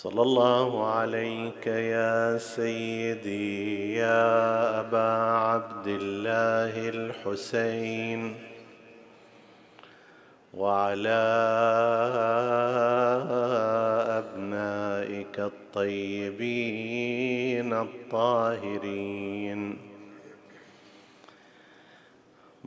صلى الله عليك يا سيدي يا أبا عبد الله الحسين. وعلى أبنائك الطيبين الطاهرين.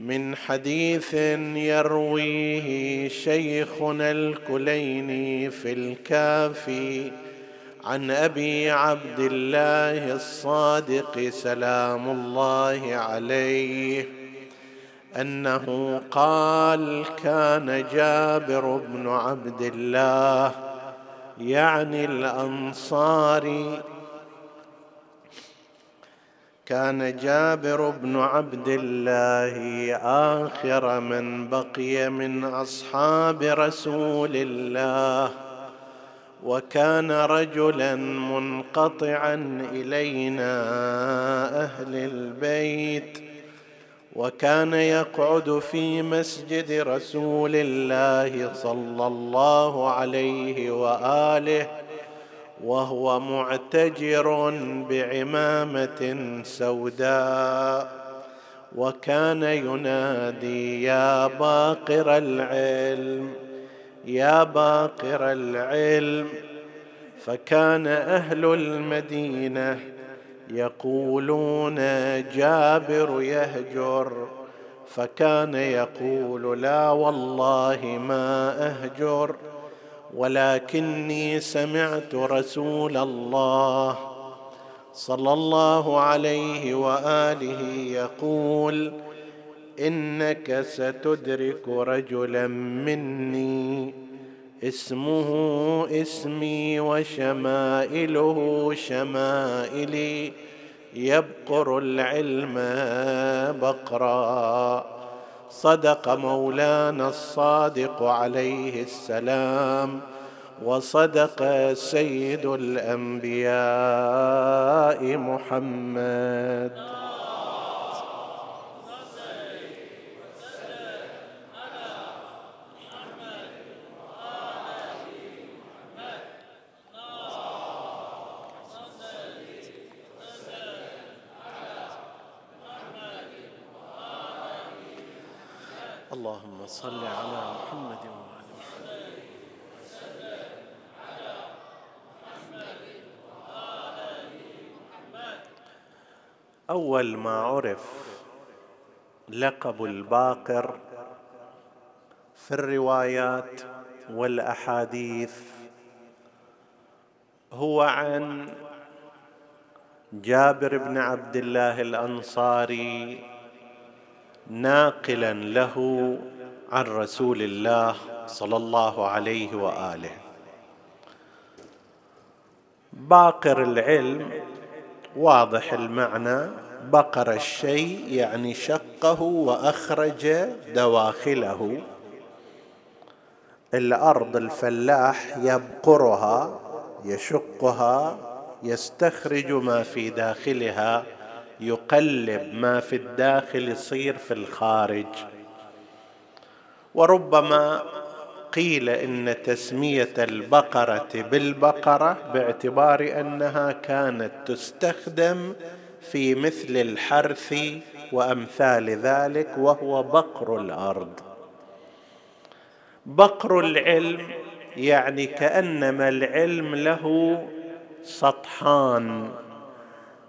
من حديث يرويه شيخنا الكليني في الكافي عن أبي عبد الله الصادق سلام الله عليه أنه قال كان جابر بن عبد الله يعني الأنصاري كان جابر بن عبد الله آخر من بقي من أصحاب رسول الله وكان رجلا منقطعا إلينا أهل البيت وكان يقعد في مسجد رسول الله صلى الله عليه وآله وهو معتجر بعمامة سوداء وكان ينادي يا باقر العلم يا باقر العلم. فكان أهل المدينة يقولون جابر يهجر فكان يقول لا والله ما أهجر. ولكني سمعت رسول الله صلى الله عليه وآله يقول إنك ستدرك رجلا مني اسمه اسمي وشمائله شمائلي يبقر العلم بقرا صدق مولانا الصادق عليه السلام وصدق سيد الأنبياء محمد. اللهم صل على محمد وآل محمد. أول ما عرف لقب الباقر في الروايات والأحاديث هو عن جابر بن عبد الله الأنصاري ناقلا له عن رسول الله صلى الله عليه وآله. باقر العلم واضح المعنى بقر الشيء يعني شقه وأخرج دواخله. الأرض الفلاح يبقرها يشقها يستخرج ما في داخلها. يقلب ما في الداخل يصير في الخارج. وربما قيل إن تسمية البقرة بالبقرة باعتبار أنها كانت تستخدم في مثل الحرث وأمثال ذلك وهو بقر الأرض. بقر العلم يعني كأنما العلم له سطحان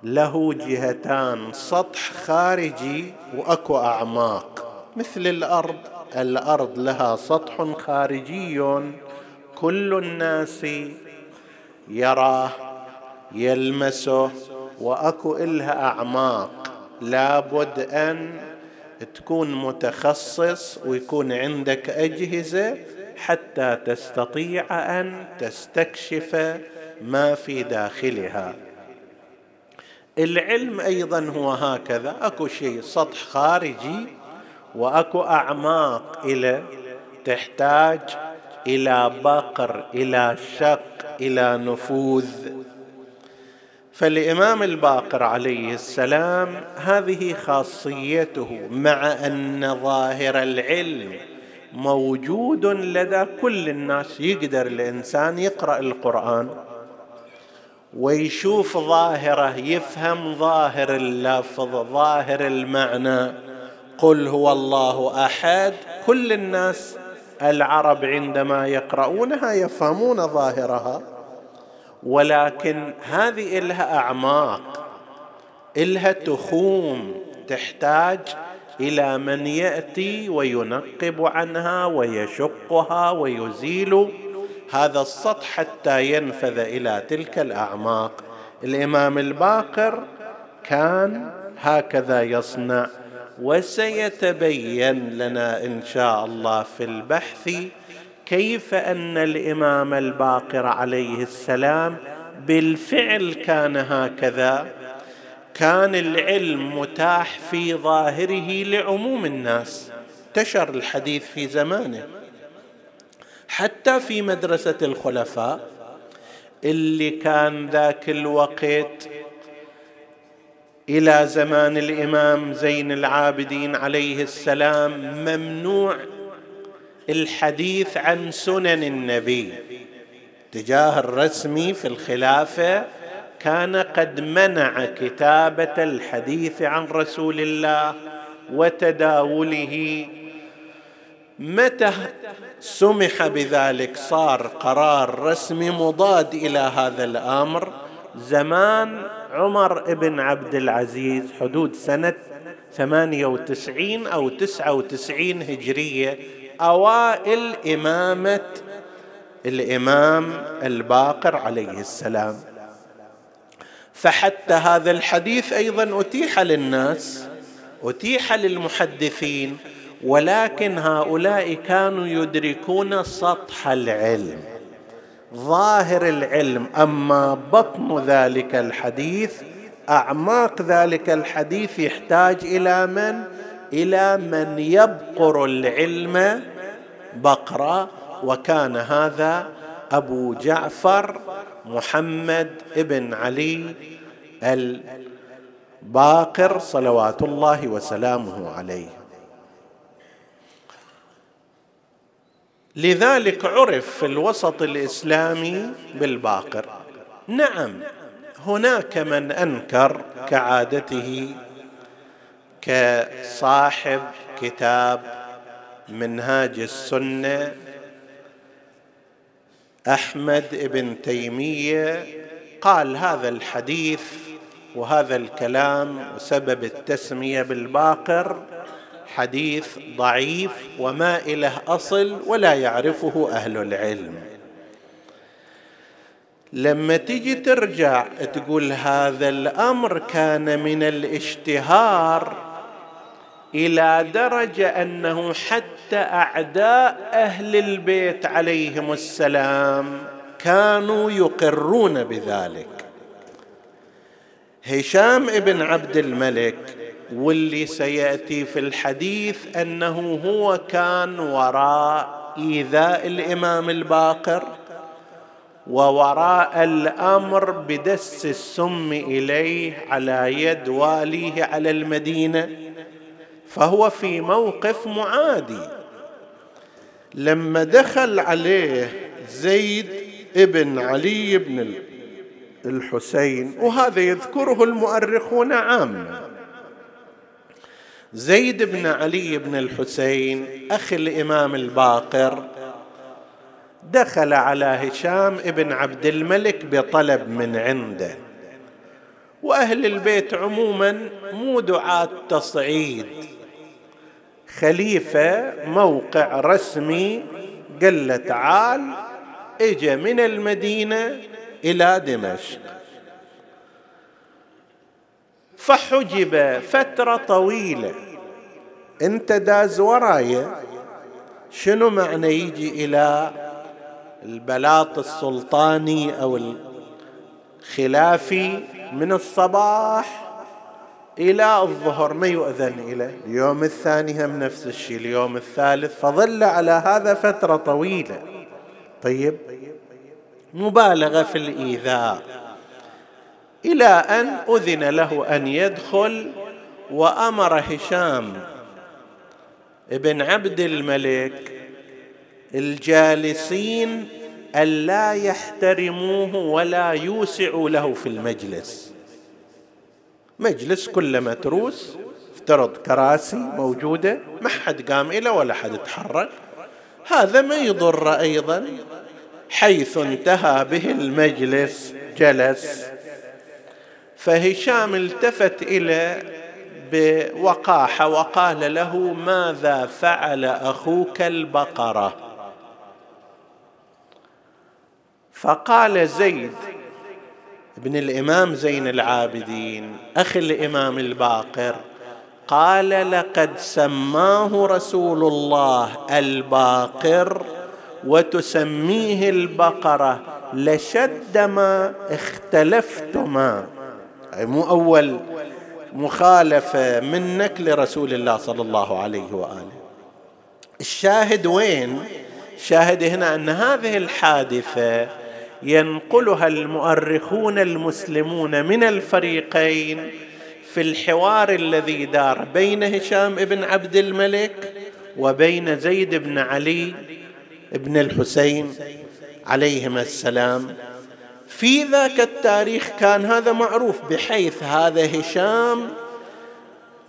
له جهتان سطح خارجي وأكو أعماق. مثل الأرض الأرض لها سطح خارجي كل الناس يراه يلمسه وأكو إلها أعماق. لابد أن تكون متخصص ويكون عندك أجهزة حتى تستطيع أن تستكشف ما في داخلها. العلم أيضا هو هكذا. أكو شيء سطح خارجي وأكو أعماق إلى تحتاج إلى بقر إلى شق إلى نفوذ. فالإمام الباقر عليه السلام هذه خاصيته مع أن ظاهر العلم موجود لدى كل الناس. يقدر الإنسان يقرأ القرآن. ويشوف ظاهره يفهم ظاهر اللفظ ظاهر المعنى. قل هو الله أحد. كل الناس العرب عندما يقرؤونها يفهمون ظاهرها. ولكن هذه إلها أعماق إلها تخوم تحتاج إلى من يأتي وينقب عنها ويشقها ويزيل هذا السطح حتى ينفذ إلى تلك الأعماق. الإمام الباقر كان هكذا يصنع وسيتبين لنا إن شاء الله في البحث كيف أن الإمام الباقر عليه السلام بالفعل كان هكذا. كان العلم متاح في ظاهره لعموم الناس. انتشر الحديث في زمانه. حتى في مدرسة الخلفاء اللي كان ذاك الوقت إلى زمان الإمام زين العابدين عليه السلام ممنوع الحديث عن سنن النبي. تجاه الرسمي في الخلافة كان قد منع كتابة الحديث عن رسول الله وتداوله متى سمح بذلك صار قرار رسمي مضاد إلى هذا الأمر؟ زمان عمر بن عبد العزيز حدود سنة ثمانية وتسعين أو تسعة وتسعين هجرية أوائل إمامة الإمام الباقر عليه السلام. فحتى هذا الحديث أيضا أتيح للناس أتيح للمحدثين ولكن هؤلاء كانوا يدركون سطح العلم ظاهر العلم. أما بطن ذلك الحديث أعماق ذلك الحديث يحتاج إلى من؟ إلى من يبقر العلم بقرا وكان هذا أبو جعفر محمد بن علي الباقر صلوات الله وسلامه عليه. لذلك عرف في الوسط الإسلامي بالباقر. نعم هناك من أنكر كعادته كصاحب كتاب منهاج السنة أحمد بن تيمية. قال هذا الحديث وهذا الكلام وسبب التسمية بالباقر حديث ضعيف وما اله أصل ولا يعرفه أهل العلم. لما تجي ترجع تقول هذا الأمر كان من الاشتهار إلى درجة أنه حتى أعداء أهل البيت عليهم السلام كانوا يقرون بذلك. هشام ابن عبد الملك واللي سيأتي في الحديث أنه هو كان وراء إيذاء الإمام الباقر ووراء الأمر بدس السم إليه على يد واليه على المدينة فهو في موقف معادي. لما دخل عليه زيد ابن علي بن الحسين وهذا يذكره المؤرخون عامه زيد بن علي بن الحسين أخي الإمام الباقر دخل على هشام بن عبد الملك بطلب من عنده. وأهل البيت عموما مو دعاة تصعيد. خليفة موقع رسمي قال له تعال اجى من المدينة إلى دمشق. فحجب فترة طويلة. انت داز ورايا شنو معنى يجي إلى البلاط السلطاني أو الخلافي من الصباح إلى الظهر؟ ما يؤذن إليه؟ اليوم الثاني هم نفس الشيء اليوم الثالث. فظل على هذا فترة طويلة. طيب. مبالغة في الإيذاء. إلى أن أذن له أن يدخل وأمر هشام. ابن عبد الملك الجالسين ألا يحترموه ولا يوسعوا له في المجلس. مجلس كله متروس افترض كراسي موجودة ما حد قام إلى ولا حد تحرك. هذا ما يضر أيضا. حيث انتهى به المجلس جلس. فهشام التفت إلى بوقاحة وقال له ماذا فعل أخوك البقرة؟ فقال زيد بن الإمام زين العابدين أخي الإمام الباقر قال لقد سماه رسول الله الباقر وتسميه البقرة لشد ما اختلفتما. مو أول مخالفة منك لرسول الله صلى الله عليه وآله. الشاهد وين؟ شاهد هنا أن هذه الحادثة ينقلها المؤرخون المسلمون من الفريقين في الحوار الذي دار بين هشام بن عبد الملك وبين زيد بن علي بن الحسين عليهما السلام. في ذاك التاريخ كان هذا معروف بحيث هذا هشام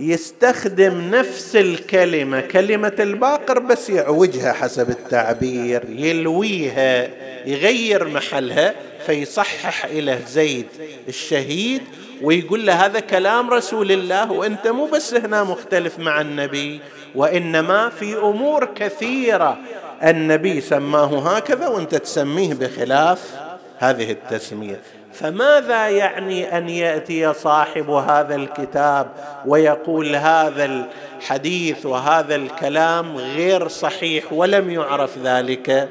يستخدم نفس الكلمة كلمة الباقر بس يعوجها حسب التعبير يلويها يغير محلها فيصحح إلى زيد الشهيد ويقول له هذا كلام رسول الله وأنت مو بس هنا مختلف مع النبي وإنما في أمور كثيرة النبي سماه هكذا وأنت تسميه بخلاف. هذه التسمية. فماذا يعني أن يأتي صاحب هذا الكتاب ويقول هذا الحديث وهذا الكلام غير صحيح ولم يعرف ذلك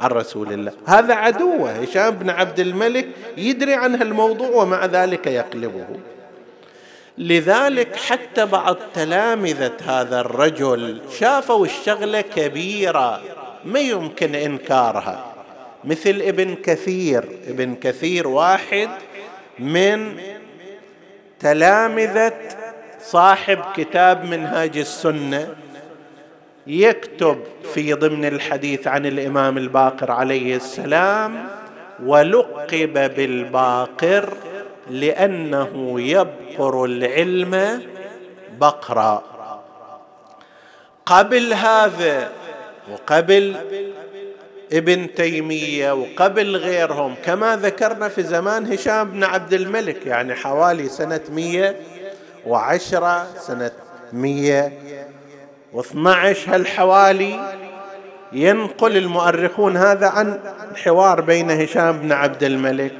عن رسول الله؟ هذا عدوه هشام بن عبد الملك يدري عن هالموضوع ومع ذلك يقلبه. لذلك حتى بعض تلامذة هذا الرجل شافوا الشغلة كبيرة ما يمكن إنكارها. مثل ابن كثير. ابن كثير واحد من تلامذة صاحب كتاب منهاج السنة يكتب في ضمن الحديث عن الإمام الباقر عليه السلام ولقب بالباقر لأنه يبقر العلم بقرا قبل هذا وقبل ابن تيمية وقبل غيرهم كما ذكرنا في زمان هشام بن عبد الملك يعني حوالي وعشرة سنة مية واثنى هالحوالي ينقل المؤرخون هذا عن حوار بين هشام بن عبد الملك؟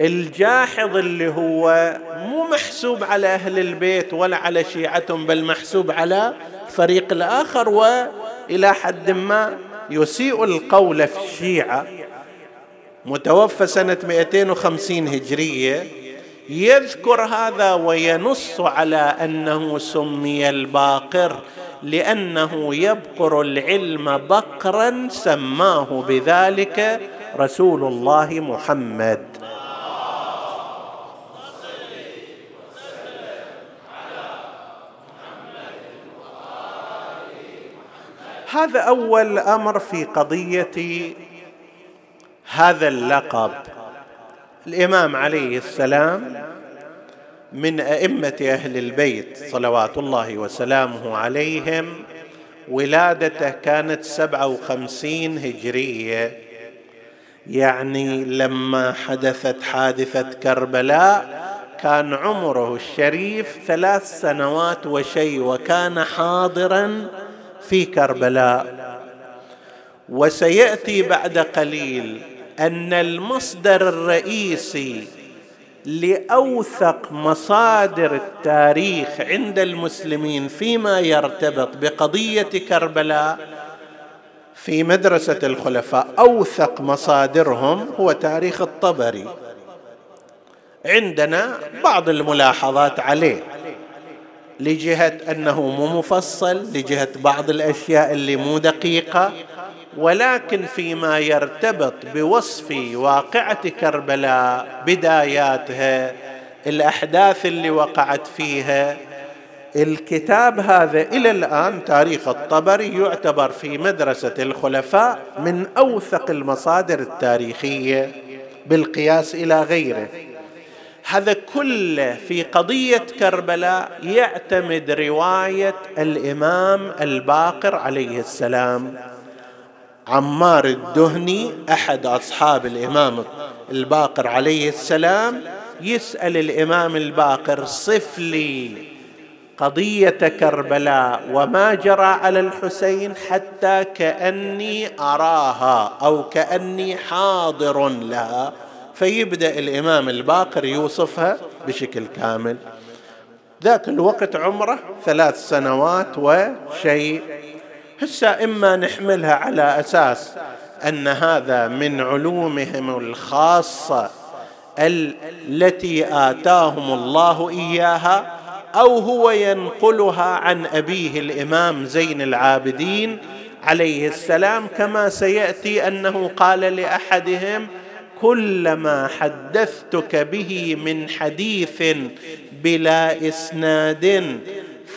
الجاحظ اللي هو مو محسوب على أهل البيت ولا على شيعتهم بل محسوب على الفريق الآخر وإلى حد ما يسيء القول في الشيعة. متوفى سنة 250 هجرية. يذكر هذا وينص على أنه سمي الباقر لأنه يبقر العلم بقرا سماه بذلك رسول الله محمد. هذا أول أمر في قضية هذا اللقب. الإمام عليه السلام من أئمة أهل البيت صلوات الله وسلامه عليهم ولادته كانت سبعة وخمسين هجرية. يعني لما حدثت حادثة كربلاء كان عمره الشريف ثلاث سنوات وشيء وكان حاضرا في كربلاء. وسيأتي بعد قليل أن المصدر الرئيسي لأوثق مصادر التاريخ عند المسلمين فيما يرتبط بقضية كربلاء في مدرسة الخلفاء أوثق مصادرهم هو تاريخ الطبري. عندنا بعض الملاحظات عليه. لجهة أنه مو مفصل لجهة بعض الأشياء اللي مو دقيقة. ولكن فيما يرتبط بوصف واقعة كربلاء بداياتها الأحداث اللي وقعت فيها الكتاب هذا إلى الآن تاريخ الطبري يعتبر في مدرسة الخلفاء من أوثق المصادر التاريخية بالقياس إلى غيره. هذا كله في قضية كربلاء يعتمد رواية الإمام الباقر عليه السلام. عمار الدهني أحد أصحاب الإمام الباقر عليه السلام يسأل الإمام الباقر صف لي قضية كربلاء وما جرى على الحسين حتى كأني أراها أو كأني حاضر لها فيبدأ الإمام الباقر يوصفها بشكل كامل. ذاك الوقت عمره ثلاث سنوات وشيء. هسه إما نحملها على أساس أن هذا من علومهم الخاصة التي آتاهم الله إياها أو هو ينقلها عن أبيه الإمام زين العابدين عليه السلام كما سيأتي أنه قال لأحدهم كلما حدثتك به من حديث بلا إسناد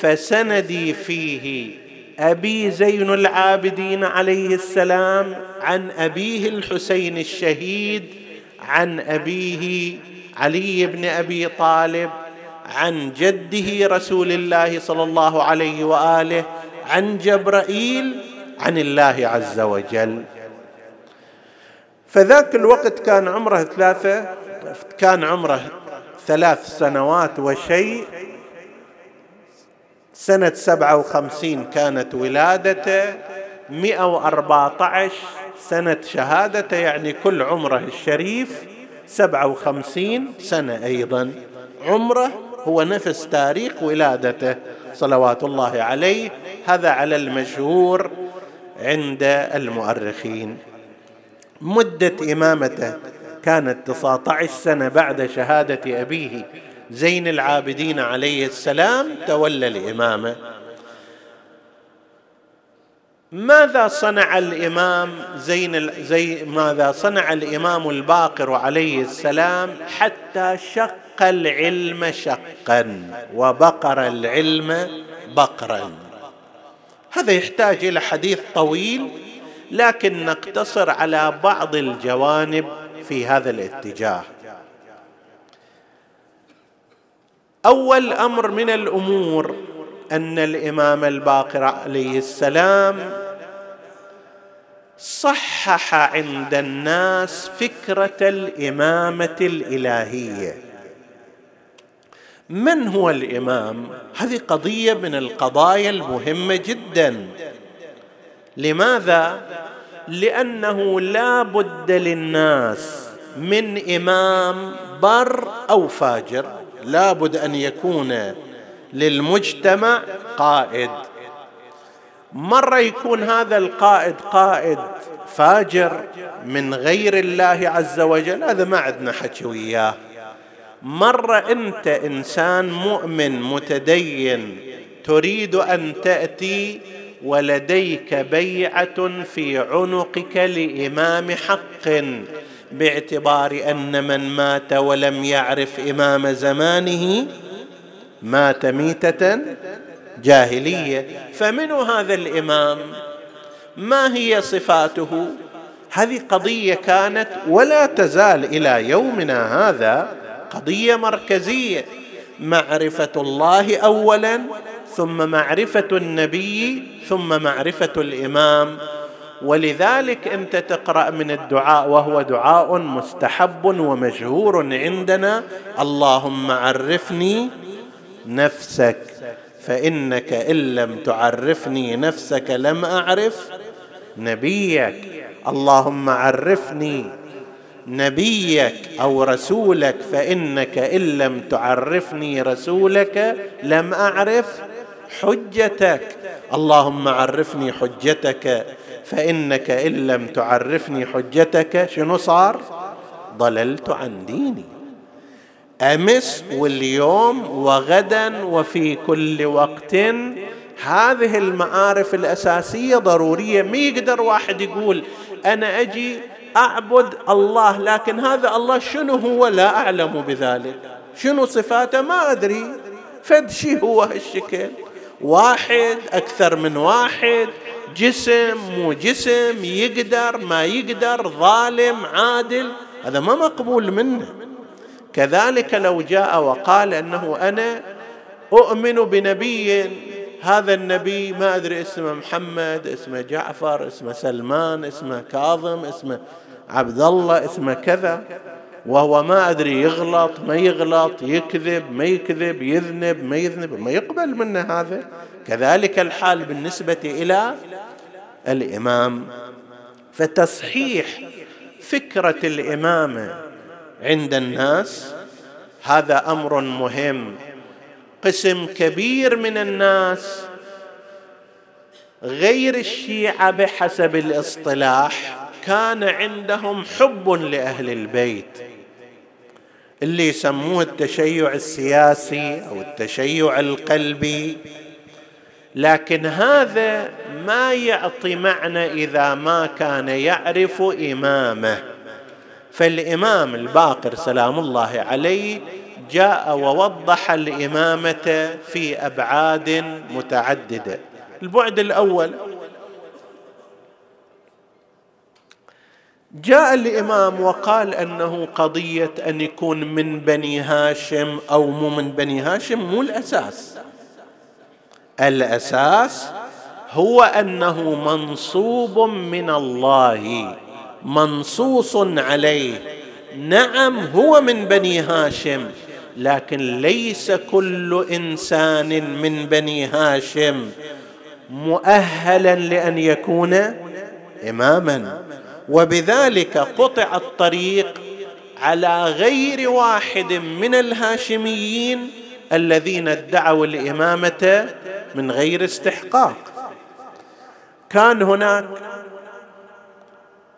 فسندي فيه. أبي زين العابدين عليه السلام عن أبيه الحسين الشهيد عن أبيه علي بن أبي طالب عن جده رسول الله صلى الله عليه وآله عن جبرائيل عن الله عز وجل. فذاك الوقت كان عمره ثلاثة كان عمره ثلاث سنوات وشيء. سنة سبعة وخمسين كانت ولادته. مئة وأربعة عشر سنة شهادته يعني كل عمره الشريف. سبعة وخمسين سنة أيضا. عمره هو نفس تاريخ ولادته. صلوات الله عليه. هذا على المشهور عند المؤرخين. مدة إمامته كانت 19 سنة بعد شهادة أبيه زين العابدين عليه السلام تولى الإمامة. ماذا صنع الإمام زين زي ماذا صنع الإمام الباقر عليه السلام حتى شق العلم شقا وبقر العلم بقرا؟ هذا يحتاج إلى حديث طويل لكن نقتصر على بعض الجوانب في هذا الاتجاه. أول أمر من الأمور أن الإمام الباقر عليه السلام صحح عند الناس فكرة الإمامة الإلهية. من هو الإمام؟ هذه قضية من القضايا المهمة جدا. لماذا؟ لأنه لا بد للناس من إمام بر أو فاجر. لا بد أن يكون للمجتمع قائد. مرة يكون هذا القائد قائد فاجر من غير الله عز وجل؟ هذا ما عندنا حكي وياه. مرة أنت إنسان مؤمن متدين تريد أن تأتي ولديك بيعة في عنقك لإمام حق باعتبار أن من مات ولم يعرف إمام زمانه مات ميتة جاهلية. فمن هذا الإمام؟ ما هي صفاته؟ هذه قضية كانت ولا تزال إلى يومنا هذا قضية مركزية. معرفة الله اولا ثم معرفة النبي ثم معرفة الإمام. ولذلك انت تقرأ من الدعاء وهو دعاء مستحب ومشهور عندنا اللهم عرفني نفسك فإنك إن لم تعرفني نفسك لم أعرف نبيك. اللهم عرفني نبيك أو رسولك فإنك إن لم تعرفني رسولك لم أعرف حجتك. اللهم عرفني حجتك فإنك إن لم تعرفني حجتك شنو صار؟ ضللت عن ديني. أمس واليوم وغدا وفي كل وقت. هذه المعارف الأساسية ضرورية. ما يقدر واحد يقول أنا أجي أعبد الله لكن هذا الله شنو هو؟ لا أعلم بذلك. شنو صفاته؟ ما أدري. فد شيء هو هالشكل. واحد أكثر من واحد. جسم مو جسم يقدر ما يقدر ظالم عادل. هذا ما مقبول منه. كذلك لو جاء وقال أنه أنا أؤمن بنبي هذا النبي ما أدري اسمه محمد اسمه جعفر اسمه سلمان اسمه كاظم اسمه عبد الله اسمه كذا. وهو ما أدري يغلط ما يغلط يكذب ما يكذب يذنب ما يذنب ما يقبل منه هذا. كذلك الحال بالنسبة إلى الإمام. فتصحيح فكرة الامامه عند الناس هذا أمر مهم. قسم كبير من الناس غير الشيعة بحسب الاصطلاح كان عندهم حب لأهل البيت. اللي يسموه التشيع السياسي أو التشيع القلبي. لكن هذا ما يعطي معنى إذا ما كان يعرف إمامه. فالإمام الباقر سلام الله عليه جاء ووضح الإمامة في أبعاد متعددة. البعد الأول جاء الإمام وقال أنه قضية أن يكون من بني هاشم أو مو من بني هاشم مو الأساس. الأساس هو أنه منصوب من الله منصوص عليه. نعم هو من بني هاشم لكن ليس كل إنسان من بني هاشم مؤهلا لأن يكون اماما. وبذلك قطع الطريق على غير واحد من الهاشميين الذين ادعوا الإمامة من غير استحقاق. كان هناك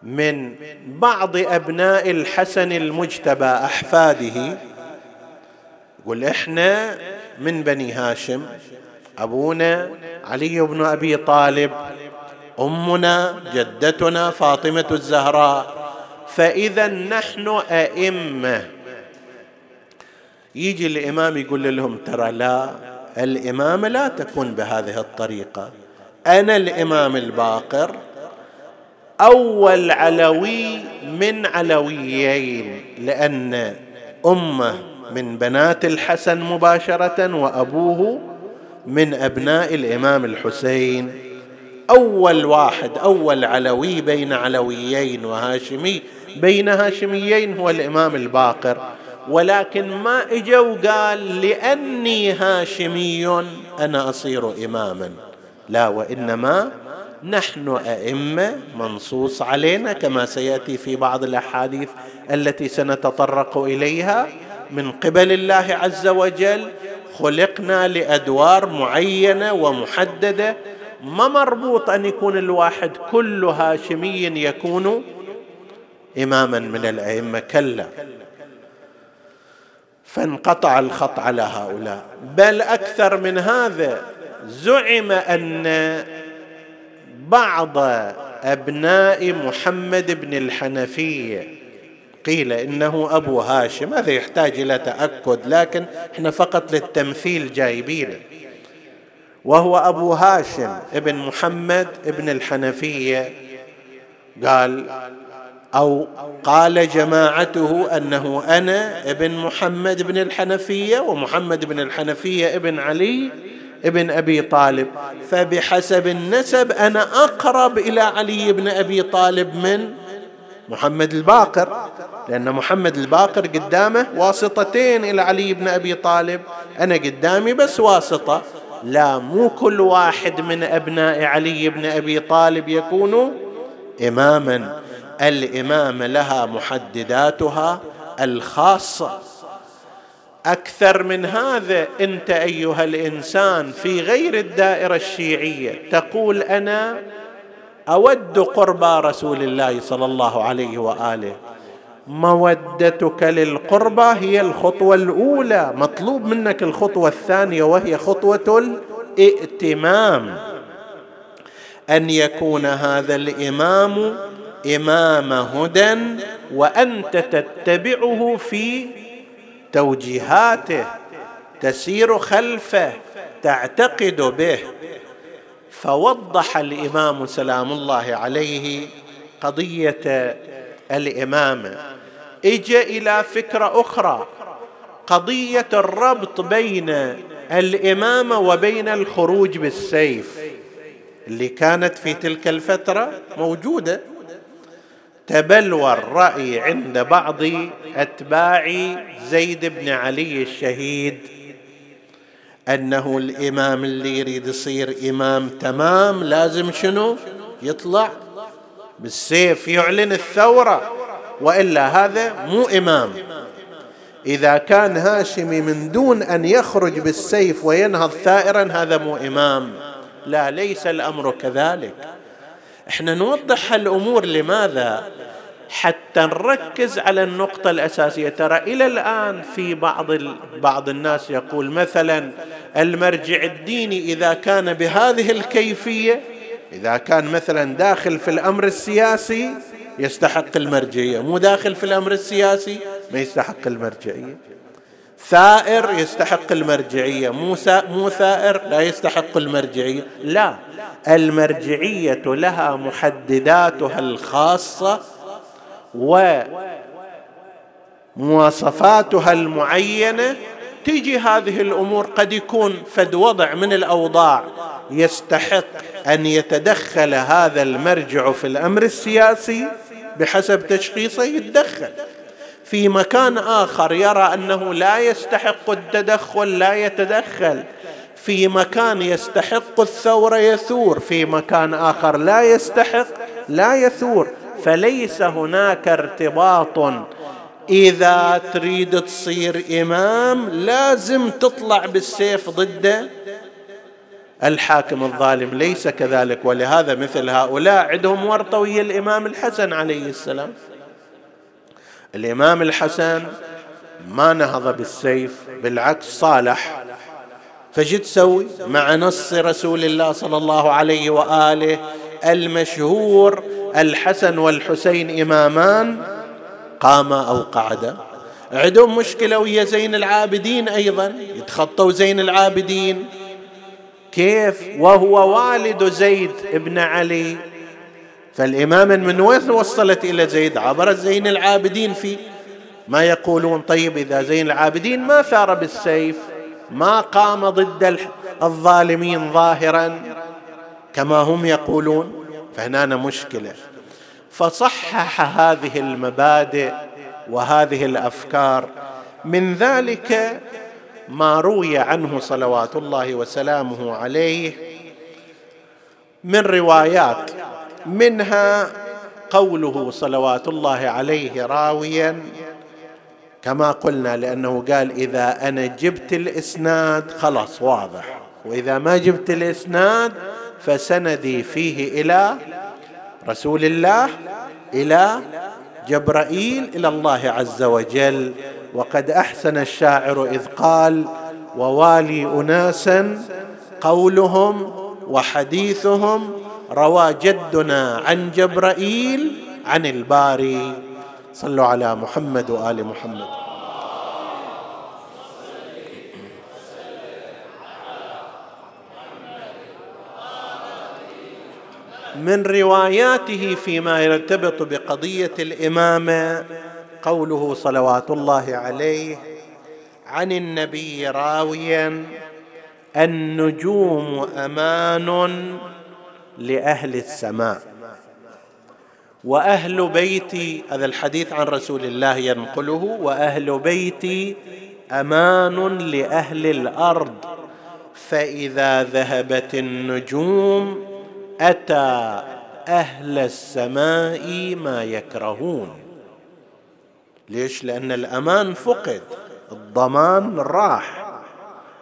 من بعض أبناء الحسن المجتبى أحفاده يقول إحنا من بني هاشم أبونا علي بن أبي طالب أمنا جدتنا فاطمة الزهراء. فإذا نحن أئمة. يجي الإمام يقول لهم ترى لا الامامه لا تكون بهذه الطريقة. أنا الإمام الباقر أول علوي من علويين لأن أمة من بنات الحسن مباشرة وأبوه من أبناء الإمام الحسين. أول واحد أول علوي بين علويين وهاشمي. بين هاشميين هو الإمام الباقر. ولكن ما إجا وقال لأني هاشمي أنا أصير إماما. لا وإنما نحن أئمة منصوص علينا كما سيأتي في بعض الأحاديث التي سنتطرق إليها. من قبل الله عز وجل خلقنا لأدوار معينة ومحددة. ما مربوط أن يكون الواحد كل هاشمي يكون إماما من الأئمة كلا. فانقطع الخط على هؤلاء. بل أكثر من هذا زعم أن بعض أبناء محمد بن الحنفيه قيل إنه أبو هاشم هذا يحتاج إلى تأكد لكن إحنا فقط للتمثيل جايبينه. وهو أبو هاشم ابن محمد ابن الحنفية. قال أو قال جماعته أنه أنا ابن محمد بن الحنفية ومحمد بن الحنفية ابن علي ابن أبي طالب. فبحسب النسب أنا أقرب إلى علي بن أبي طالب من محمد الباقر لأن محمد الباقر قدامه واسطتين إلى علي بن أبي طالب. أنا قدامي بس واسطة. لا مو كل واحد من أبناء علي بن أبي طالب يكون إماما. الامامه لها محدداتها الخاصه أكثر من هذا أنت أيها الإنسان في غير الدائرة الشيعية تقول أنا أود قربى رسول الله صلى الله عليه وآله. مودتك للقربى هي الخطوة الأولى. مطلوب منك الخطوة الثانية وهي خطوة الائتمام أن يكون هذا الإمام إمام هدى وأنت تتبعه في توجيهاته. تسير خلفه تعتقد به. فوضح الإمام سلام الله عليه قضية الامامه اجى إلى فكرة أخرى. قضية الربط بين الامامه وبين الخروج بالسيف اللي كانت في تلك الفترة موجودة. تبلور الرأي عند بعض أتباع زيد بن علي الشهيد أنه الإمام اللي يريد يصير إمام تمام لازم شنو؟ يطلع بالسيف يعلن الثورة. وإلا هذا مو إمام. إذا كان هاشمي من دون أن يخرج بالسيف وينهض ثائرا هذا مو إمام. لا ليس الأمر كذلك. إحنا نوضح الأمور لماذا؟ حتى نركز على النقطة الأساسية. ترى إلى الآن في بعض بعض الناس يقول مثلا المرجع الديني إذا كان بهذه الكيفية إذا كان مثلا داخل في الأمر السياسي يستحق المرجعية مو داخل في الأمر السياسي؟ ما يستحق المرجعية ثائر يستحق المرجعية مو مو ثائر لا يستحق المرجعية لا المرجعية لها محدداتها الخاصة ومواصفاتها المعينة. تيجي هذه الأمور قد يكون فد وضع من الأوضاع يستحق أن يتدخل هذا المرجع في الأمر السياسي. بحسب تشخيصه يتدخل. في مكان آخر يرى أنه لا يستحق التدخل لا يتدخل. في مكان يستحق الثوره يثور في مكان آخر لا يستحق لا يثور. فليس هناك ارتباط. إذا تريد تصير إمام لازم تطلع بالسيف ضد الحاكم الظالم ليس كذلك ولهذا مثل هؤلاء عندهم ورطة ويا الإمام الحسن عليه السلام. الإمام الحسن ما نهض بالسيف بالعكس صالح. فجد تسوي؟ مع نص رسول الله صلى الله عليه وآله المشهور الحسن والحسين إمامان قاما أو قعدا. عندهم مشكلة ويا زين العابدين أيضا يتخطوا زين العابدين. كيف؟ وهو والد زيد ابن علي. فالإمام من وين وصلت إلى زيد؟ عبر زين العابدين في ما يقولون. طيب إذا زين العابدين ما ثار بالسيف ما قام ضد الظالمين ظاهرا كما هم يقولون. فهنا مشكلة. فصحح هذه المبادئ وهذه الأفكار. من ذلك ما روي عنه صلوات الله وسلامه عليه من روايات منها قوله صلوات الله عليه راويا كما قلنا لأنه قال إذا أنا جبت الإسناد خلاص واضح وإذا ما جبت الإسناد فسندي فيه إلى رسول الله إلى جبرائيل إلى الله عز وجل. وقد أحسن الشاعر إذ قال ووالي اناسا قولهم وحديثهم روى جدنا عن جبرائيل عن الباري. صلوا على محمد وآل محمد. من رواياته فيما يرتبط بقضية الإمامة قوله صلوات الله عليه عن النبي راويا النجوم أمان لأهل السماء. وأهل بيتي هذا الحديث عن رسول الله ينقله وأهل بيتي أمان لأهل الأرض. فإذا ذهبت النجوم أتى أهل السماء ما يكرهون. ليش؟ لأن الأمان فقد الضمان راح.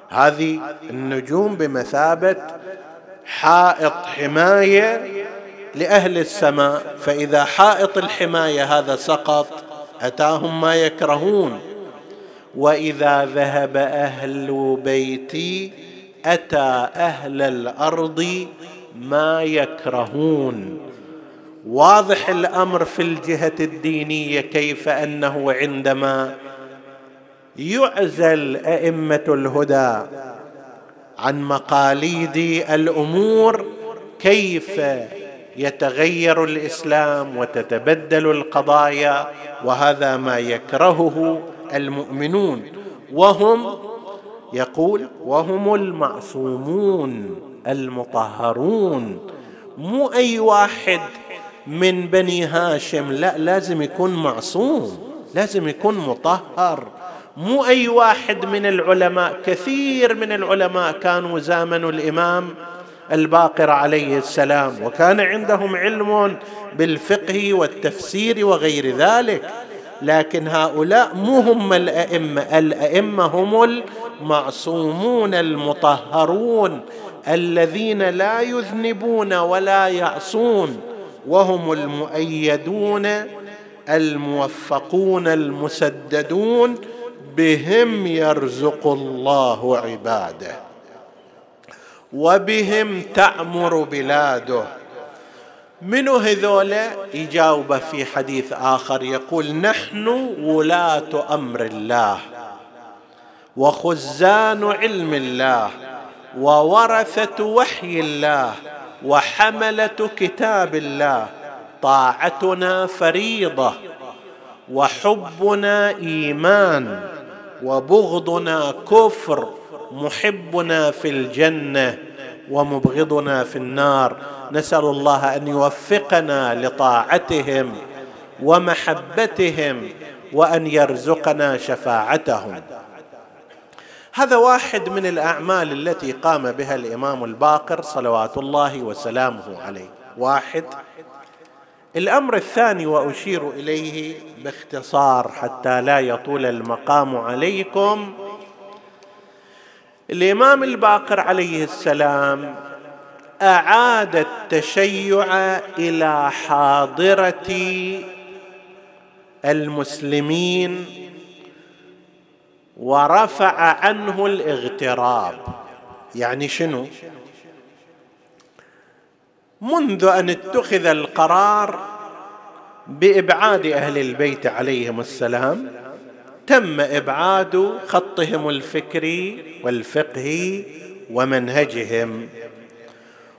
هذه النجوم بمثابة حائط حماية لأهل السماء. فإذا حائط الحماية هذا سقط أتاهم ما يكرهون. وإذا ذهب أهل بيتي أتى أهل الأرض ما يكرهون. واضح الأمر في الجهة الدينية كيف أنه عندما يعزل أئمة الهدى عن مقاليد الأمور كيف يتغير الإسلام وتتبدل القضايا وهذا ما يكرهه المؤمنون. وهم يقول وهم المعصومون المطهرون. مو أي واحد من بني هاشم. لا لازم يكون معصوم لازم يكون مطهر. مو أي واحد من العلماء كثير من العلماء كانوا زامنوا الإمام الباقر عليه السلام وكان عندهم علم بالفقه والتفسير وغير ذلك. لكن هؤلاء مو هم الأئمة الأئمة هم المعصومون المطهرون الذين لا يذنبون ولا يعصون. وهم المؤيدون الموفقون المسددون بهم يرزق الله عباده. وبهم تعمر بلاده. منو هذولا يجاوب في حديث آخر يقول نحن ولاة أمر الله وخزان علم الله وورثة وحي الله وحملة كتاب الله طاعتنا فريضة وحبنا إيمان وبغضنا كفر محبنا في الجنة ومبغضنا في النار. نسأل الله أن يوفقنا لطاعتهم ومحبتهم وأن يرزقنا شفاعتهم. هذا واحد من الأعمال التي قام بها الإمام الباقر صلوات الله وسلامه عليه. واحد. الأمر الثاني وأشير إليه باختصار حتى لا يطول المقام عليكم. الإمام الباقر عليه السلام أعاد التشيع إلى حاضرة المسلمين ورفع عنه الاغتراب. يعني شنو؟ منذ أن اتخذ القرار بإبعاد أهل البيت عليهم السلام تم إبعاد خطهم الفكري والفقهي ومنهجهم.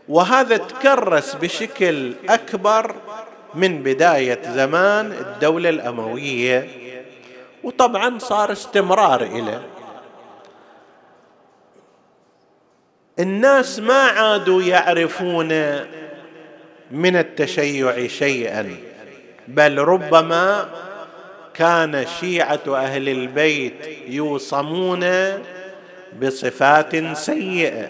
وهذا تكرس بشكل أكبر من بداية زمان الدولة الأموية. وطبعا صار استمرار إليه. الناس ما عادوا يعرفون من التشيع شيئا بل ربما كان شيعة أهل البيت يوصمون بصفات سيئة.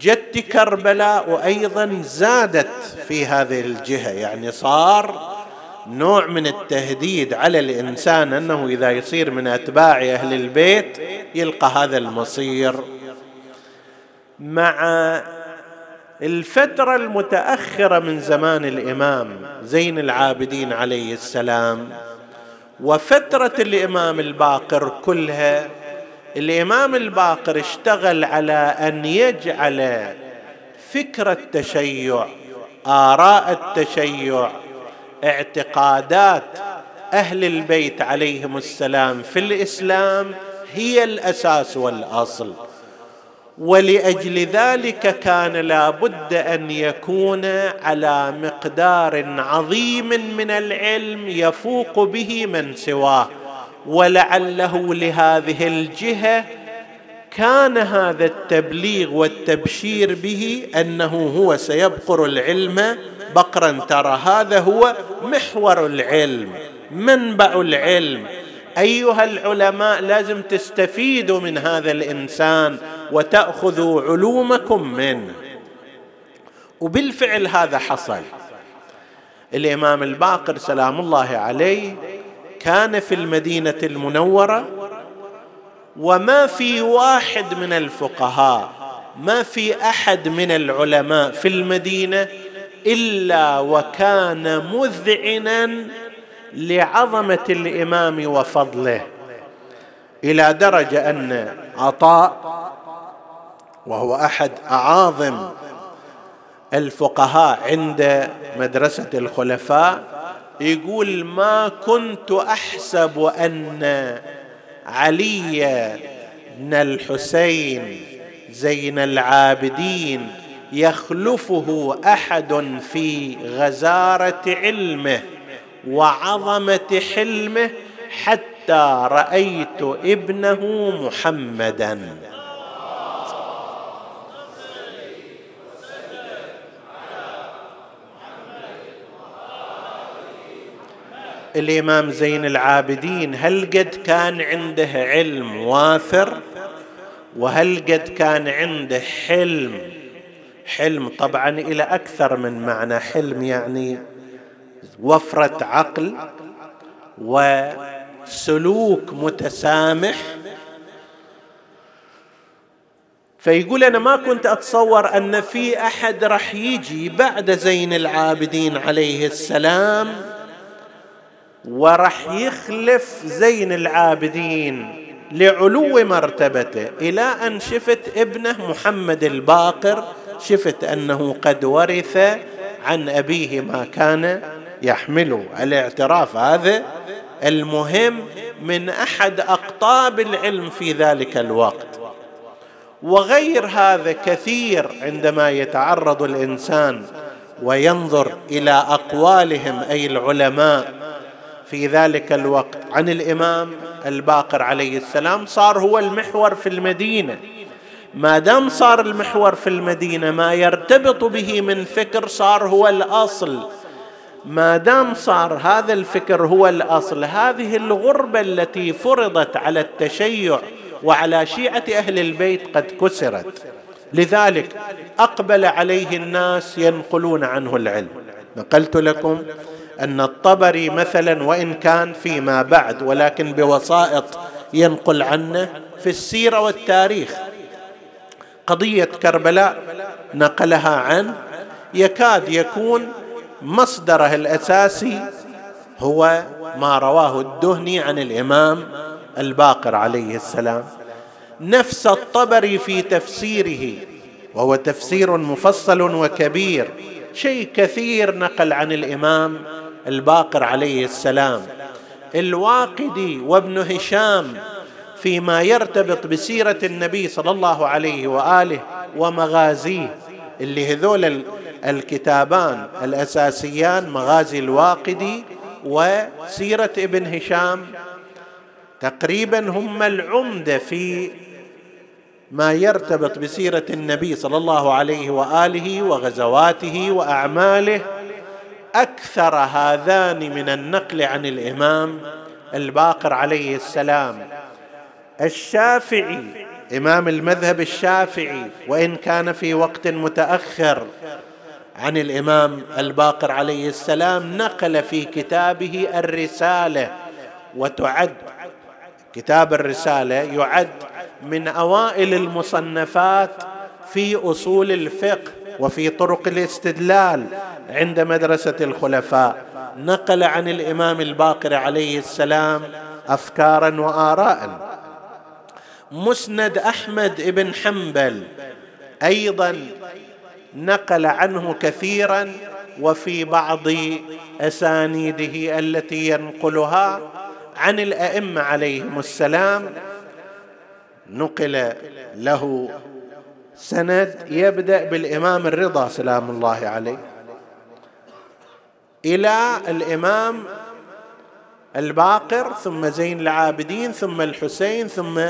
جت كربلاء أيضا زادت في هذه الجهة يعني صار نوع من التهديد على الإنسان أنه إذا يصير من أتباع أهل البيت يلقى هذا المصير. مع الفترة المتأخرة من زمان الإمام زين العابدين عليه السلام وفترة الإمام الباقر كلها الإمام الباقر اشتغل على أن يجعل فكر التشيع آراء التشيع اعتقادات أهل البيت عليهم السلام في الإسلام هي الأساس والأصل. ولأجل ذلك كان لابد أن يكون على مقدار عظيم من العلم يفوق به من سواه. ولعله لهذه الجهة كان هذا التبليغ والتبشير به أنه هو سيبقر العلم بقرا ترى هذا هو محور العلم منبع العلم. أيها العلماء لازم تستفيدوا من هذا الإنسان وتأخذوا علومكم منه. وبالفعل هذا حصل. الإمام الباقر سلام الله عليه كان في المدينة المنورة وما في واحد من الفقهاء ما في أحد من العلماء في المدينة إلا وكان مذعنا لعظمة الإمام وفضله إلى درجة أن عطاء وهو أحد أعاظم الفقهاء عند مدرسة الخلفاء يقول ما كنت أحسب أن علي بن الحسين زين العابدين يخلفه أحد في غزارة علمه وعظمة حلمه حتى رأيت ابنه محمدا. الإمام زين العابدين هل قد كان عنده علم وافر وهل قد كان عنده حلم حلم. طبعا إلى أكثر من معنى. حلم يعني وفرة عقل وسلوك متسامح. فيقول أنا ما كنت أتصور أن في أحد راح يجي بعد زين العابدين عليه السلام وراح يخلف زين العابدين لعلو مرتبته. إلى أن شفت ابنه محمد الباقر شفت أنه قد ورث عن أبيه ما كان يحمله الاعتراف هذا المهم من أحد أقطاب العلم في ذلك الوقت. وغير هذا كثير عندما يتعرض الإنسان وينظر إلى أقوالهم أي العلماء في ذلك الوقت عن الإمام الباقر عليه السلام صار هو المحور في المدينة. ما دام صار المحور في المدينة ما يرتبط به من فكر صار هو الأصل. ما دام صار هذا الفكر هو الأصل هذه الغربة التي فرضت على التشيع وعلى شيعة أهل البيت قد كسرت. لذلك أقبل عليه الناس ينقلون عنه العلم. نقلت لكم أن الطبري مثلا وإن كان فيما بعد ولكن بوسائط ينقل عنه في السيرة والتاريخ. قضية كربلاء نقلها عنه يكاد يكون مصدره الأساسي هو ما رواه الدهني عن الإمام الباقر عليه السلام. نفس الطبري في تفسيره وهو تفسير مفصل وكبير شيء كثير نقل عن الإمام الباقر عليه السلام. الواقدي وابن هشام فيما يرتبط بسيرة النبي صلى الله عليه وآله ومغازيه اللي هذول الكتابان الأساسيان مغازي الواقدي وسيرة ابن هشام. تقريبا هم العمدة في ما يرتبط بسيرة النبي صلى الله عليه وآله وغزواته وأعماله. أكثر هذان من النقل عن الإمام الباقر عليه السلام. الشافعي. إمام المذهب الشافعي وإن كان في وقت متأخر عن الإمام الباقر عليه السلام نقل في كتابه الرسالة وتعد كتاب الرسالة يعد من أوائل المصنفات في أصول الفقه وفي طرق الاستدلال عند مدرسة الخلفاء. نقل عن الإمام الباقر عليه السلام افكارا واراء مسند أحمد بن حنبل. أيضا نقل عنه كثيرا وفي بعض أسانيده التي ينقلها عن الأئمة عليهم السلام. نقل له سند يبدأ بالإمام الرضا سلام الله عليه. إلى الإمام الباقر ثم زين العابدين ثم الحسين ثم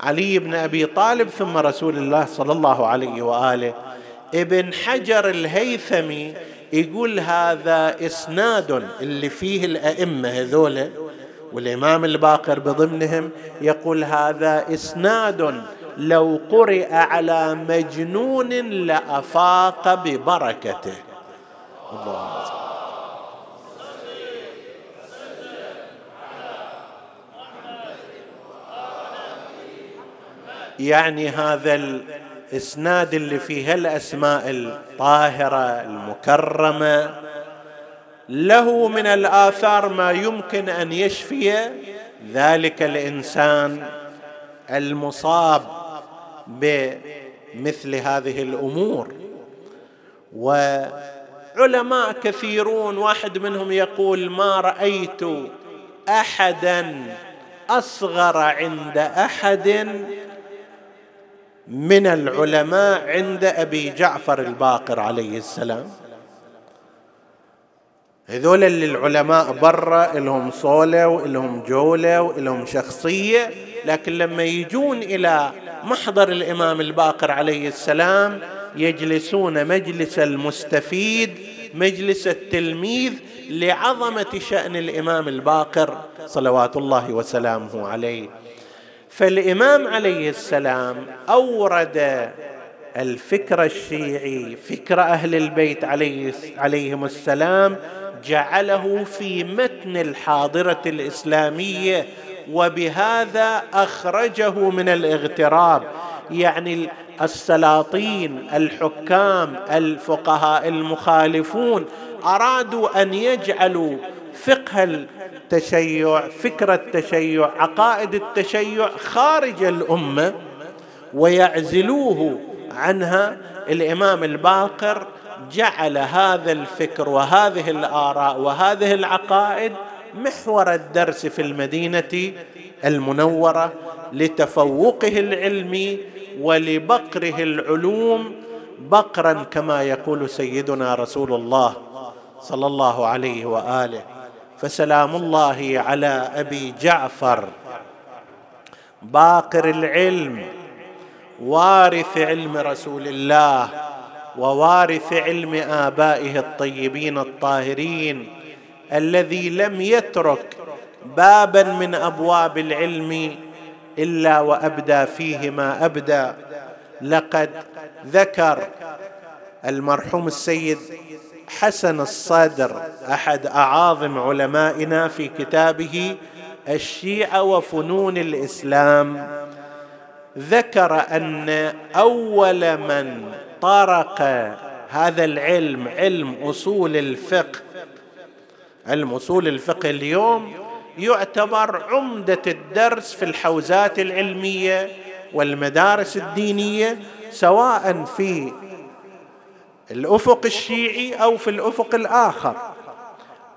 علي بن أبي طالب ثم رسول الله صلى الله عليه وآله. ابن حجر الهيثمي يقول هذا إسناد اللي فيه الأئمة هذول والإمام الباقر بضمنهم يقول هذا إسناد لو قرئ على مجنون لأفاق ببركته. الله. يعني هذا الإسناد اللي فيه الأسماء الطاهرة المكرمة. له من الآثار ما يمكن أن يشفي ذلك الإنسان المصاب بمثل هذه الأمور. وعلماء كثيرون واحد منهم يقول ما رأيت احدا أصغر عند أحد من العلماء عند أبي جعفر الباقر عليه السلام. هذول اللي العلماء برا لهم صولة ولهم جولة ولهم شخصية لكن لما يجون إلى محضر الإمام الباقر عليه السلام يجلسون مجلس المستفيد مجلس التلميذ لعظمة شأن الإمام الباقر صلوات الله وسلامه عليه. فالإمام عليه السلام أورد الفكر الشيعي فكر أهل البيت عليه عليهم السلام جعله في متن الحاضرة الإسلامية وبهذا أخرجه من الاغتراب. يعني السلاطين الحكام الفقهاء المخالفون أرادوا أن يجعلوا فقه التشيع فكره التشيع عقائد التشيع خارج الأمة ويعزلوه عنها. الإمام الباقر جعل هذا الفكر وهذه الآراء وهذه العقائد محور الدرس في المدينة المنورة لتفوقه العلمي ولبقره العلوم بقرا كما يقول سيدنا رسول الله صلى الله عليه وآله. فسلام الله على أبي جعفر. باقر العلم وارث علم رسول الله ووارث علم آبائه الطيبين الطاهرين الذي لم يترك بابا من أبواب العلم إلا وأبدى فيه ما أبدى. لقد ذكر المرحوم السيد حسن الصدر أحد أعاظم علمائنا في كتابه الشيعة وفنون الإسلام. ذكر أن أول من طرق هذا العلم علم أصول الفقه علم أصول الفقه اليوم يعتبر عمدة الدرس في الحوزات العلمية والمدارس الدينية سواء في الأفق الشيعي أو في الأفق الآخر.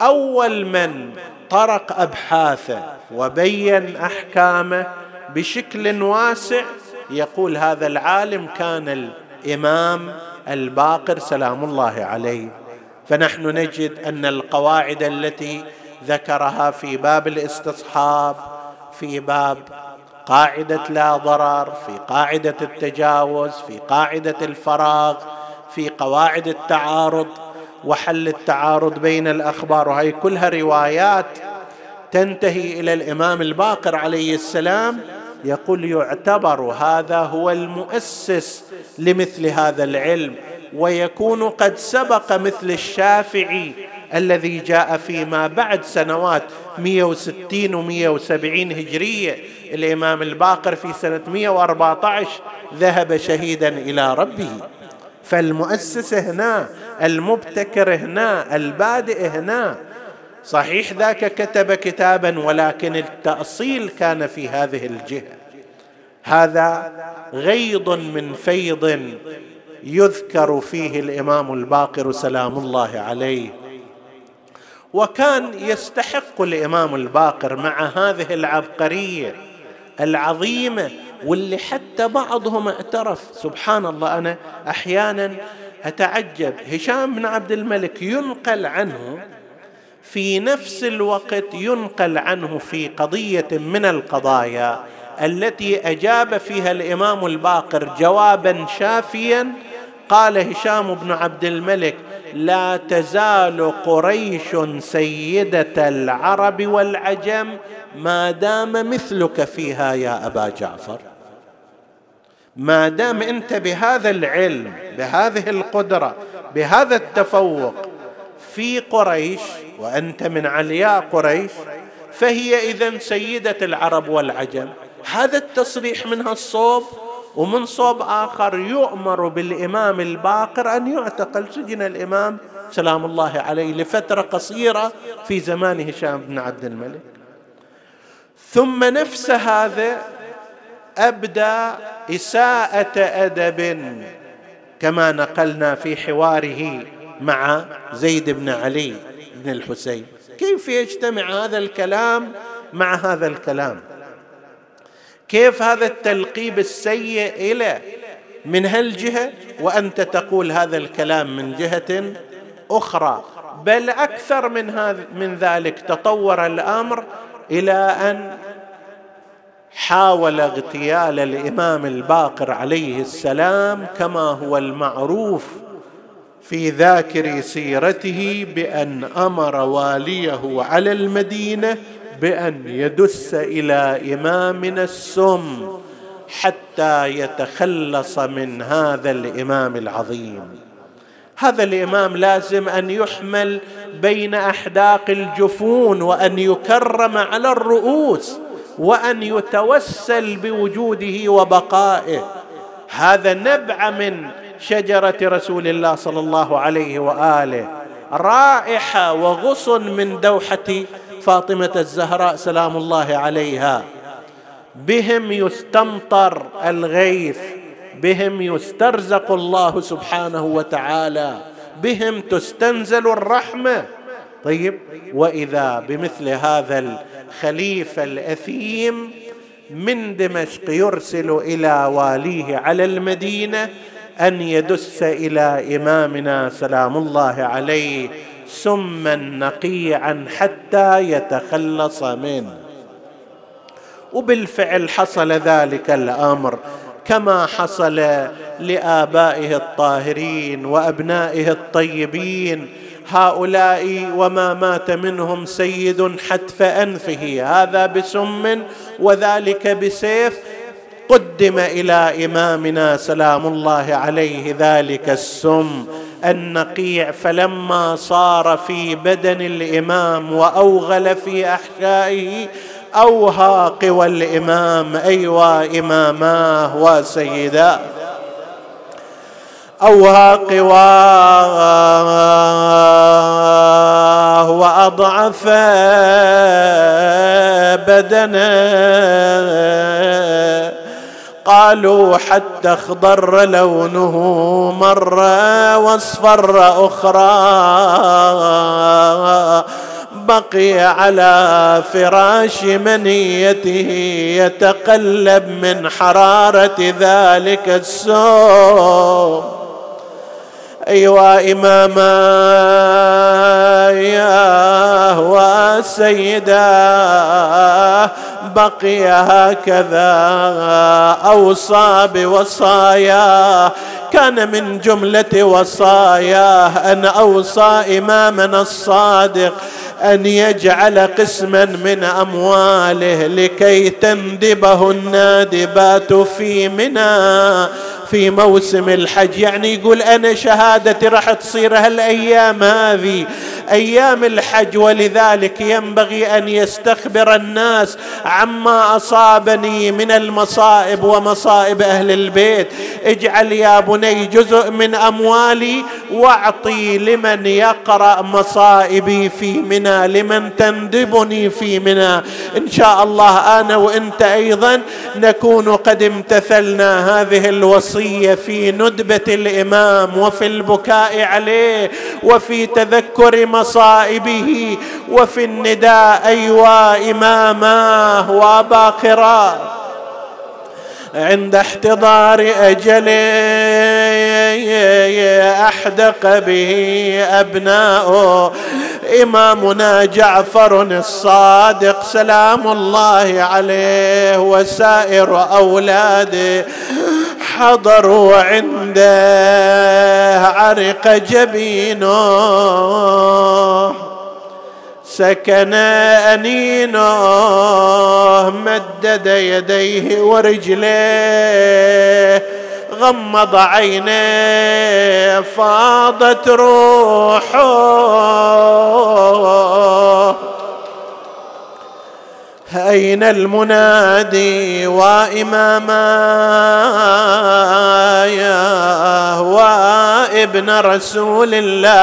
أول من طرق أبحاثه وبين أحكامه بشكل واسع يقول هذا العالم كان الإمام الباقر سلام الله عليه. فنحن نجد أن القواعد التي ذكرها في باب الاستصحاب في باب قاعدة لا ضرر في قاعدة التجاوز في قاعدة الفراغ في قواعد التعارض وحل التعارض بين الأخبار. وهي كلها روايات تنتهي إلى الإمام الباقر عليه السلام يقول يعتبر هذا هو المؤسس لمثل هذا العلم ويكون قد سبق مثل الشافعي الذي جاء فيما بعد سنوات 160 و 170 هجرية. الإمام الباقر في سنة 114 ذهب شهيدا إلى ربه. فالمؤسس هنا المبتكر هنا البادئ هنا. صحيح ذاك كتب كتابا ولكن التأصيل كان في هذه الجهة. هذا غيض من فيض يذكر فيه الإمام الباقر سلام الله عليه. وكان يستحق الإمام الباقر مع هذه العبقرية العظيمة واللي حتى بعضهم اعترف سبحان الله أنا أحيانا أتعجب. هشام بن عبد الملك ينقل عنه في نفس الوقت ينقل عنه في قضية من القضايا التي أجاب فيها الإمام الباقر جوابا شافيا. قال هشام بن عبد الملك لا تزال قريش سيدة العرب والعجم ما دام مثلك فيها يا أبا جعفر. ما دام انت بهذا العلم بهذه القدرة بهذا التفوق في قريش وأنت من علياء قريش فهي إذا سيدة العرب والعجم. هذا التصريح منها الصوب ومن صوب آخر يؤمر بالإمام الباقر أن يعتقل. سجن الإمام سلام الله عليه لفترة قصيرة في زمان هشام بن عبد الملك. ثم نفس هذا أبدى إساءة أدب كما نقلنا في حواره مع زيد بن علي بن الحسين. كيف يجتمع هذا الكلام مع هذا الكلام؟ كيف هذا التلقيب السيء إلى من هالجهه وأنت تقول هذا الكلام من جهة أخرى. بل أكثر من هذا من ذلك تطور الأمر إلى أن حاول اغتيال الإمام الباقر عليه السلام كما هو المعروف في ذاكر سيرته بأن أمر واليه على المدينة بأن يدس إلى إمامنا السم حتى يتخلص من هذا الإمام العظيم. هذا الإمام لازم أن يحمل بين أحداق الجفون وأن يكرم على الرؤوس. وأن يتوسل بوجوده وبقائه. هذا نبع من شجرة رسول الله صلى الله عليه وآله. رائحة وغصن من دوحة فاطمة الزهراء سلام الله عليها. بهم يستمطر الغيث. بهم يسترزق الله سبحانه وتعالى. بهم تستنزل الرحمة. طيب وإذا بمثل هذا الخليفة الأثيم من دمشق يرسل إلى واليه على المدينة أن يدس إلى إمامنا سلام الله عليه سما نقيعا حتى يتخلص منه. وبالفعل حصل ذلك الأمر كما حصل لآبائه الطاهرين وأبنائه الطيبين هؤلاء وما مات منهم سيد حتف أنفه. هذا بسم وذلك بسيف. قدم إلى إمامنا سلام الله عليه ذلك السم النقيع. فلما صار في بدن الإمام وأوغل في احشائه اوهى قوى الامام ايوا اماماه وسيداه أوهى قواه وأضعف بدنه قالوا حتى أخضر لونه مرة واصفر أخرى. بقي على فراش منيته يتقلب من حرارة ذلك السوم أيوا إماما وسيدا بقي هكذا أوصى بوصاياه كان من جملة وصاياه أن أوصى إمامنا الصادق أن يجعل قسما من أمواله لكي تندبه النادبات في منى. في موسم الحج. يعني يقول أنا شهادتي راح تصير هالأيام هذه. أيام الحج ولذلك ينبغي أن يستخبر الناس عما أصابني من المصائب ومصائب أهل البيت. اجعل يا بني جزء من أموالي واعطي لمن يقرأ مصائبي في منى لمن تندبني في منى. إن شاء الله أنا وإنت أيضا نكون قد امتثلنا هذه الوصية. الوصيه في ندبة الإمام وفي البكاء عليه وفي تذكر مصائبه وفي النداء أيوا إماماه واباقرا عند احتضار اجله أحدق به ابناؤه إمامنا جعفر الصادق سلام الله عليه وسائر أولاده. حضروا عنده عرق جبينه. سكن أنينه مدد يديه ورجليه غمض عينيه فاضت روحه. أين المنادي وإماما وابن رسول الله.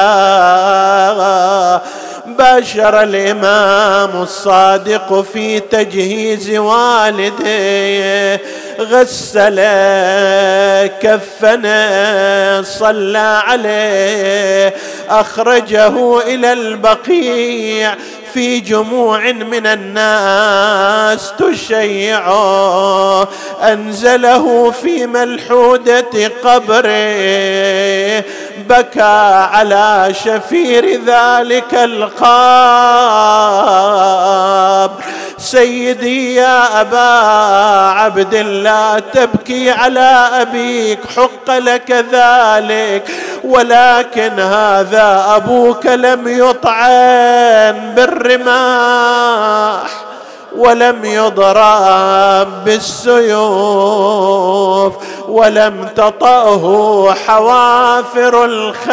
باشر الإمام الصادق في تجهيز والده غسل كفنا صلى عليه. أخرجه إلى البقيع. في جموع من الناس تشيعه أنزله في ملحودة قبره بكى على شفير ذلك القاب سيدي يا أبا عبد الله تبكي على أبيك حق لك ذلك. ولكن هذا أبوك لم يطعن بالرماح ولم يضرب بالسيوف ولم تطأه حوافر الخيل.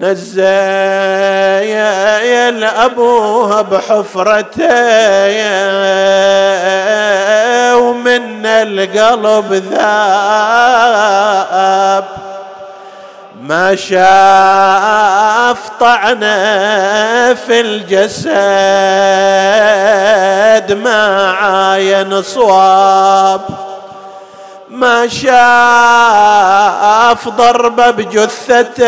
نزايا أبوها بحفرته ومن القلب ذاب. ما شاف طعنه في الجسد ما عاين صواب. ما شاف ضربة بجثته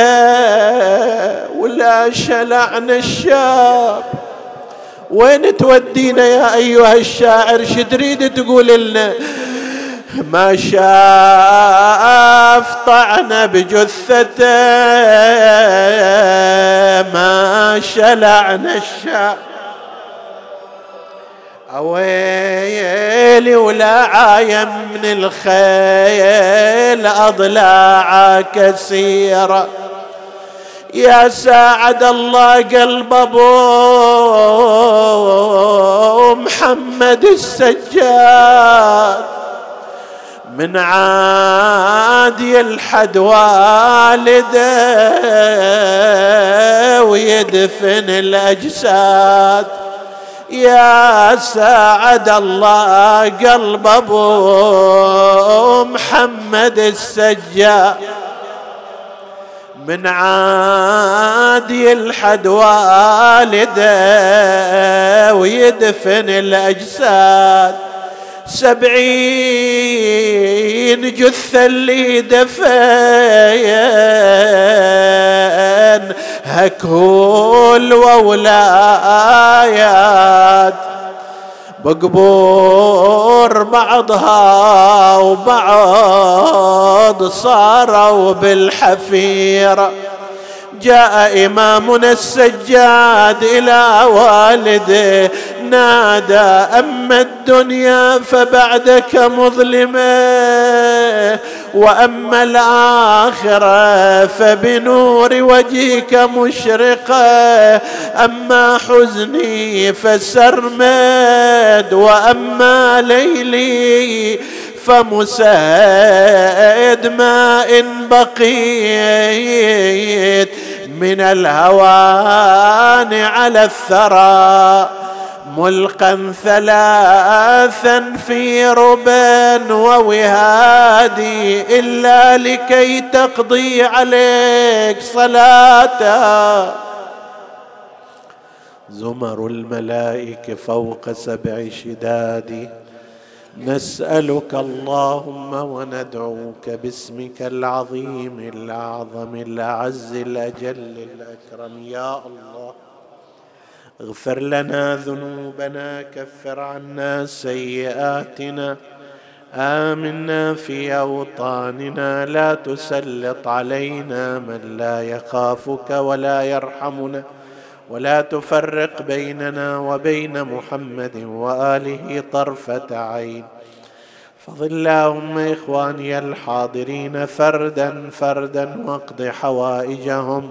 ولا شلعن الشاب. وين تودينا يا أيها الشاعر؟ شتريد تقول لنا؟ ما شاف طعن بجثته ما شلعن الشاب. أويلي ولا عايم من الخيل اضلاع كثيره يا ساعد الله قلب أبو محمد السجاد. من عاد يلحد والده ويدفن الأجساد. يا ساعد الله قلب أبو محمد السجاد من عاد يلحد والده ويدفن الأجساد. سبعين جثة اللي دفن هكول وولايات بقبور بعضها وبعض صاروا بالحفيره جاء إمامنا السجاد إلى والده نادى أما الدنيا فبعدك مظلمة وأما الآخرة فبنور وجهك مشرقة أما حزني فسرمد وأما ليلي فمساد ما إن بقيت. من الهوان على الثرى ملقا ثلاثا في ربا ووهادي إلا لكي تقضي عليك صلاة. زمر الملائكة فوق سبع شداد. نسألك اللهم وندعوك باسمك العظيم الأعظم الاعز الأجل الأكرم. يا الله. اغفر لنا ذنوبنا كفر عنا سيئاتنا. آمنا في أوطاننا لا تسلط علينا من لا يخافك ولا يرحمنا ولا تفرق بيننا وبين محمد وآله طرفة عين. فضل اللهم إخواني الحاضرين فردا فردا واقض حوائجهم.